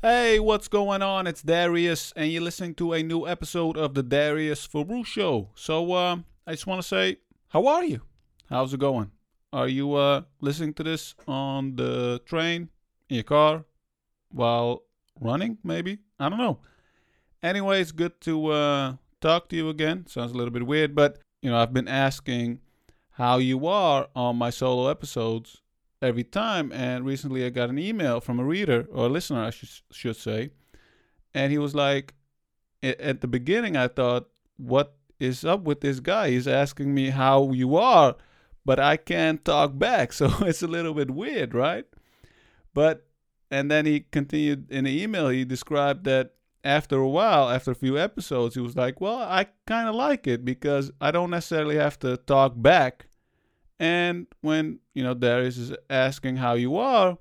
Hey, what's going on? It's Darius, and you're listening to a new episode of the Darius Foroux Show. So, uh, I just want to say, how are you? How's it going? Are you uh, listening to this on the train, in your car, while running? Maybe I don't know. Anyway, it's good to uh, talk to you again. Sounds a little bit weird, but you know, I've been asking how you are on my solo episodes every time. And recently I got an email from a reader or a listener, I should, should say. And he was like, at the beginning, I thought, what is up with this guy? He's asking me how you are, but I can't talk back. So it's a little bit weird, right? But, and then he continued in the email, he described that after a while, after a few episodes, he was like, well, I kind of like it because I don't necessarily have to talk back and when, you know, Darius is asking how you are,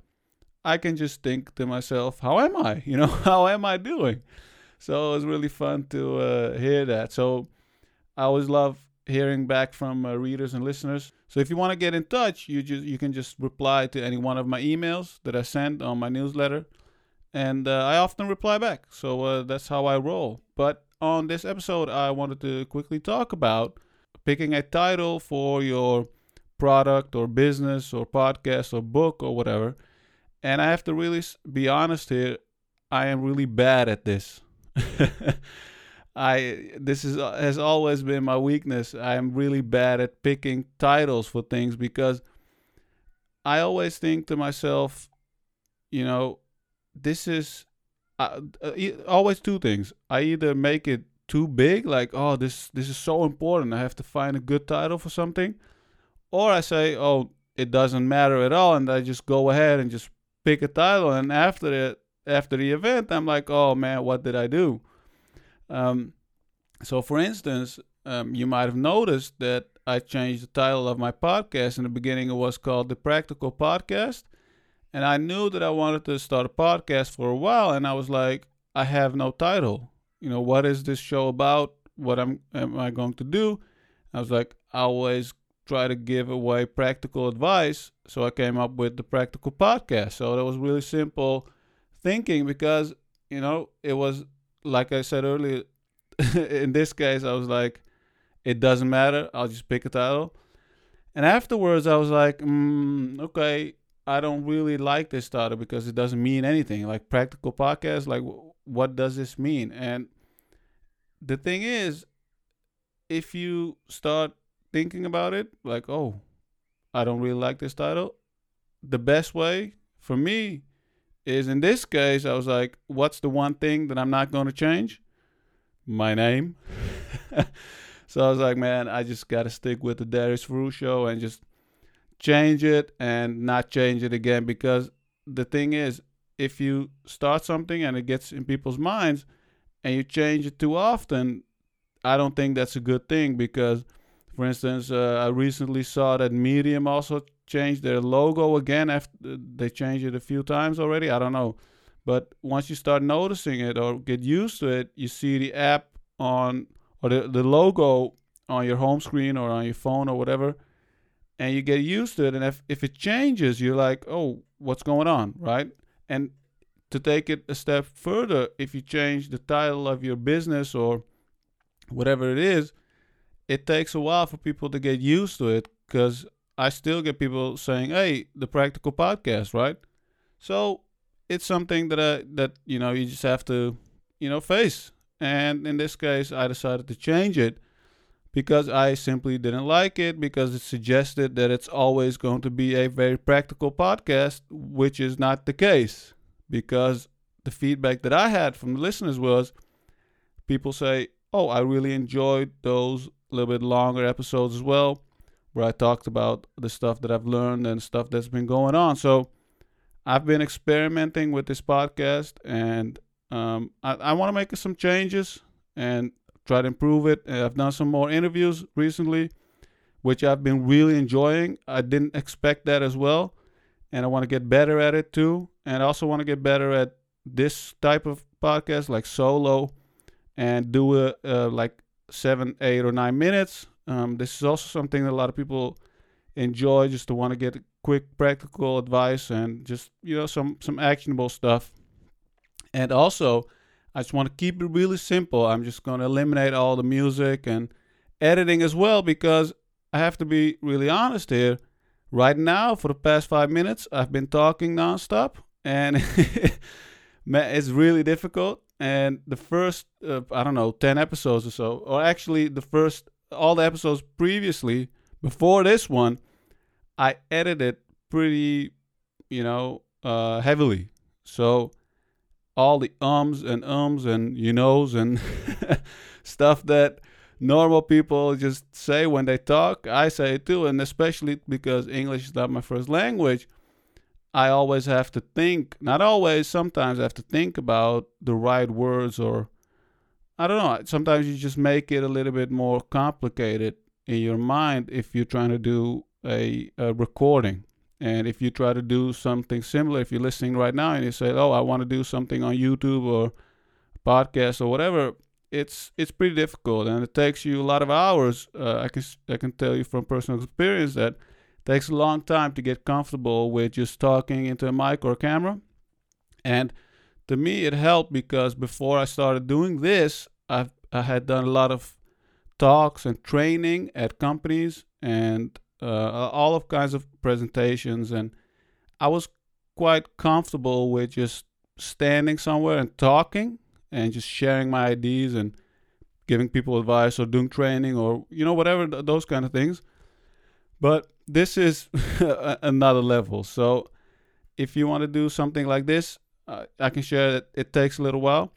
I can just think to myself, how am I? You know, how am I doing? So it was really fun to uh, hear that. So I always love hearing back from uh, readers and listeners. So if you want to get in touch, you just you can just reply to any one of my emails that I send on my newsletter, and uh, I often reply back. So uh, that's how I roll. But on this episode, I wanted to quickly talk about picking a title for your product or business or podcast or book or whatever. And I have to really be honest here, I am really bad at this. I this is uh, has always been my weakness. I am really bad at picking titles for things because I always think to myself, you know, this is uh, uh, always two things. I either make it too big, like oh this this is so important, I have to find a good title for something, or I say, oh, it doesn't matter at all, and I just go ahead and just pick a title. And after it, after the event, I'm like, oh man, what did I do? Um, so, for instance, um, you might have noticed that I changed the title of my podcast. In the beginning, it was called the Practical Podcast, and I knew that I wanted to start a podcast for a while, and I was like, I have no title. You know, what is this show about? What am, am I going to do? I was like, I always try to give away practical advice. So I came up with the practical podcast. So that was really simple thinking because, you know, it was like I said earlier, in this case, I was like, it doesn't matter. I'll just pick a title. And afterwards, I was like, mm, okay, I don't really like this title because it doesn't mean anything. Like practical podcast, like what does this mean? And the thing is, if you start thinking about it, like, oh, I don't really like this title. The best way for me is in this case, I was like, what's the one thing that I'm not going to change? My name. so I was like, man, I just got to stick with the Darius Foroux show and just change it and not change it again because the thing is, if you start something and it gets in people's minds and you change it too often, I don't think that's a good thing because for instance, uh, I recently saw that Medium also changed their logo again after they changed it a few times already. I don't know. But once you start noticing it or get used to it, you see the app on or the, the logo on your home screen or on your phone or whatever, and you get used to it. And if, if it changes, you're like, oh, what's going on, right? And to take it a step further, if you change the title of your business or whatever it is, it takes a while for people to get used to it because I still get people saying, "Hey, the practical podcast, right?" So it's something that I, that you know you just have to you know face. And in this case, I decided to change it because I simply didn't like it because it suggested that it's always going to be a very practical podcast, which is not the case. Because the feedback that I had from the listeners was people say, "Oh, I really enjoyed those a little bit longer episodes as well, where I talked about the stuff that I've learned and stuff that's been going on. So I've been experimenting with this podcast, and um, I, I want to make some changes and try to improve it. I've done some more interviews recently, which I've been really enjoying. I didn't expect that as well, and I want to get better at it too. And I also want to get better at this type of podcast, like solo, and do a, uh, like seven, eight, or nine minutes. Um, this is also something that a lot of people enjoy, just to want to get quick, practical advice and just you know some some actionable stuff. And also, I just want to keep it really simple. I'm just going to eliminate all the music and editing as well because I have to be really honest here. Right now, for the past five minutes, I've been talking nonstop, and it's really difficult. And the first, uh, I don't know, 10 episodes or so, or actually the first, all the episodes previously, before this one, I edited pretty, you know, uh, heavily. So all the ums and ums and you knows and stuff that normal people just say when they talk, I say it too. And especially because English is not my first language, I always have to think, not always, sometimes I have to think about the right words or I don't know. Sometimes you just make it a little bit more complicated in your mind if you're trying to do a, a recording. And if you try to do something similar, if you're listening right now and you say, "Oh, I want to do something on YouTube or podcast or whatever," it's it's pretty difficult and it takes you a lot of hours. Uh, I can I can tell you from personal experience that takes a long time to get comfortable with just talking into a mic or camera. And to me, it helped because before I started doing this, I I had done a lot of talks and training at companies and uh, all of kinds of presentations, and I was quite comfortable with just standing somewhere and talking and just sharing my ideas and giving people advice or doing training or you know whatever th- those kind of things but this is another level. So if you want to do something like this uh, i can share that it takes a little while.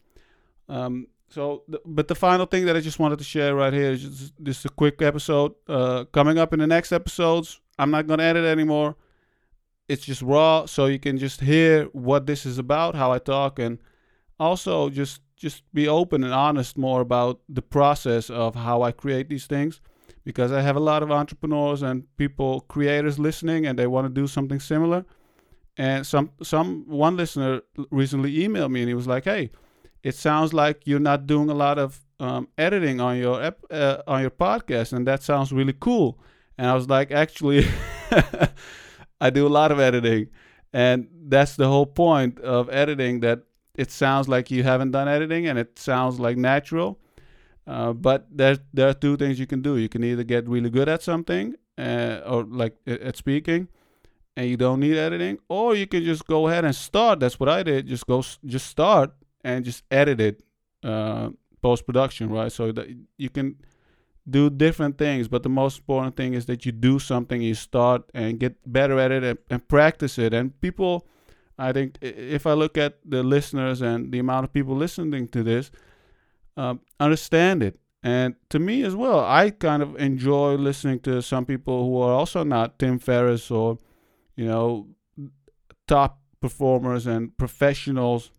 Um, so th- but the final thing that i just wanted to share right here is just, just a quick episode uh, coming up in the next episodes. I'm not going to edit anymore. It's just raw so you can just hear what this is about how i talk and also just just be open and honest more about the process of how I create these things because I have a lot of entrepreneurs and people creators listening and they want to do something similar. And some some one listener recently emailed me and he was like hey it sounds like you're not doing a lot of um, editing on your ep- uh, on your podcast and that sounds really cool. And I was like actually I do a lot of editing. And that's the whole point of editing that it sounds like you haven't done editing and it sounds like natural. Uh, but there there are two things you can do. You can either get really good at something uh, or like at speaking, and you don't need editing, or you can just go ahead and start. That's what I did. Just go, just start and just edit it uh, post production, right? So that you can do different things, but the most important thing is that you do something, you start and get better at it and, and practice it. And people I think if I look at the listeners and the amount of people listening to this, um, understand it. And to me as well, I kind of enjoy listening to some people who are also not Tim Ferriss or, you know, top performers and professionals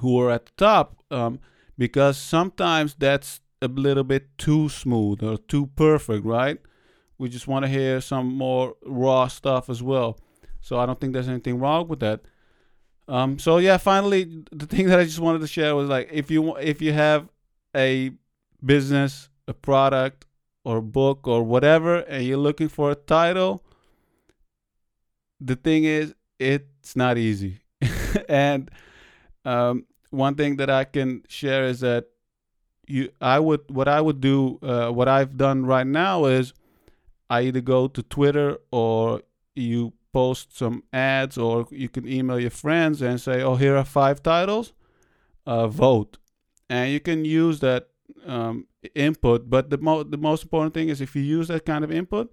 who are at the top, um, because sometimes that's a little bit too smooth or too perfect, right? We just want to hear some more raw stuff as well. So I don't think there's anything wrong with that. Um, so yeah, finally, the thing that I just wanted to share was like, if you if you have a business, a product, or a book, or whatever, and you're looking for a title, the thing is, it's not easy. and um, one thing that I can share is that you, I would, what I would do, uh, what I've done right now is, I either go to Twitter or you post some ads or you can email your friends and say, oh, here are five titles, uh, vote. And you can use that um, input. But the, mo- the most important thing is if you use that kind of input,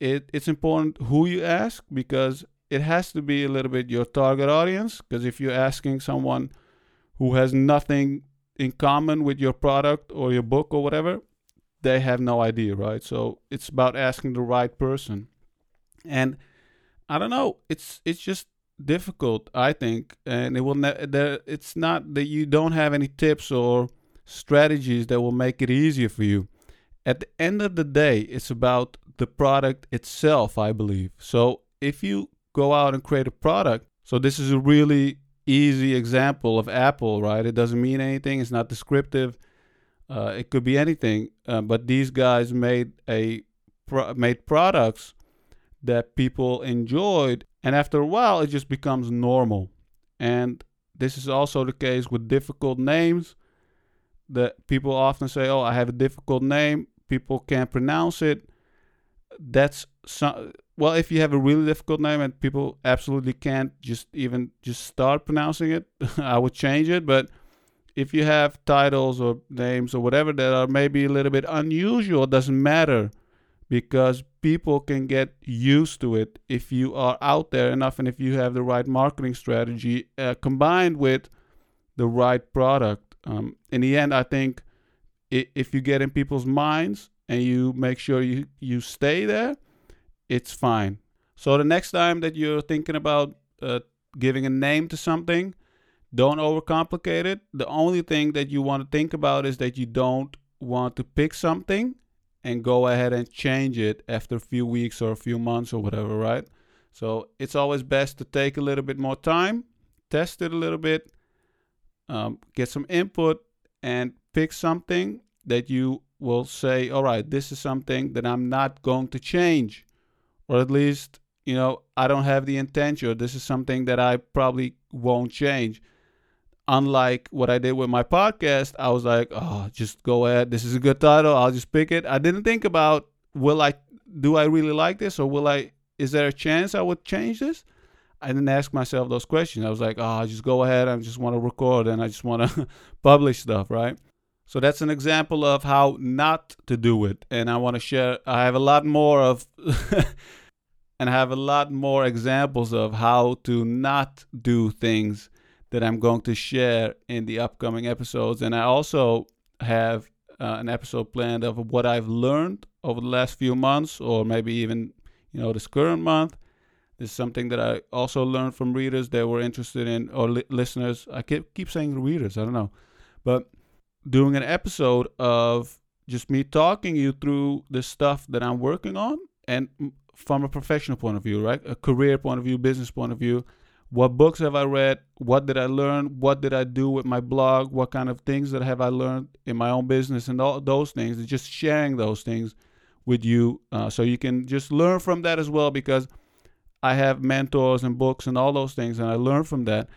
it, it's important who you ask because it has to be a little bit your target audience. Because if you're asking someone who has nothing in common with your product or your book or whatever, they have no idea, right? So it's about asking the right person. And I don't know. It's it's just difficult, I think, and it will. Ne- there, it's not that you don't have any tips or strategies that will make it easier for you. At the end of the day, it's about the product itself, I believe. So if you go out and create a product, so this is a really easy example of Apple, right? It doesn't mean anything. It's not descriptive. Uh, it could be anything. Uh, but these guys made a pro- made products that people enjoyed. And after a while, it just becomes normal. And this is also the case with difficult names. That people often say, "Oh, I have a difficult name. People can't pronounce it." That's some. Well, if you have a really difficult name and people absolutely can't just even just start pronouncing it, I would change it. But if you have titles or names or whatever that are maybe a little bit unusual, doesn't matter because people can get used to it if you are out there enough and if you have the right marketing strategy uh, combined with the right product. Um, in the end, I think if you get in people's minds and you make sure you, you stay there, it's fine. So the next time that you're thinking about uh, giving a name to something, don't overcomplicate it. The only thing that you want to think about is that you don't want to pick something and go ahead and change it after a few weeks or a few months or whatever, right? So it's always best to take a little bit more time, test it a little bit, um, get some input, and pick something that you will say, all right, this is something that I'm not going to change, or at least, you know, I don't have the intention, this is something that I probably won't change unlike what I did with my podcast, I was like, oh, just go ahead. This is a good title. I'll just pick it. I didn't think about will I do I really like this or will I is there a chance I would change this? I didn't ask myself those questions. I was like, oh, just go ahead. I just want to record and I just want to publish stuff, right? So that's an example of how not to do it. And I want to share, I have a lot more of, and I have a lot more examples of how to not do things that I'm going to share in the upcoming episodes. And I also have uh, an episode planned of what I've learned over the last few months, or maybe even you know this current month. This is something that I also learned from readers that were interested in, or li- listeners. I keep keep saying readers. I don't know, but doing an episode of just me talking you through the stuff that I'm working on, and from a professional point of view, right, a career point of view, business point of view what books have I read? What did I learn? What did I do with my blog? What kind of things that have I learned in my own business and all those things? Just sharing those things with you uh, so you can just learn from that as well because I have mentors and books and all those things and I learn from that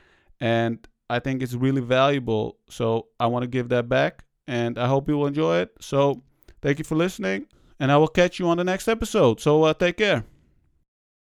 and I think it's really valuable. So I want to give that back and I hope you will enjoy it. So thank you for listening and I will catch you on the next episode. So uh, take care.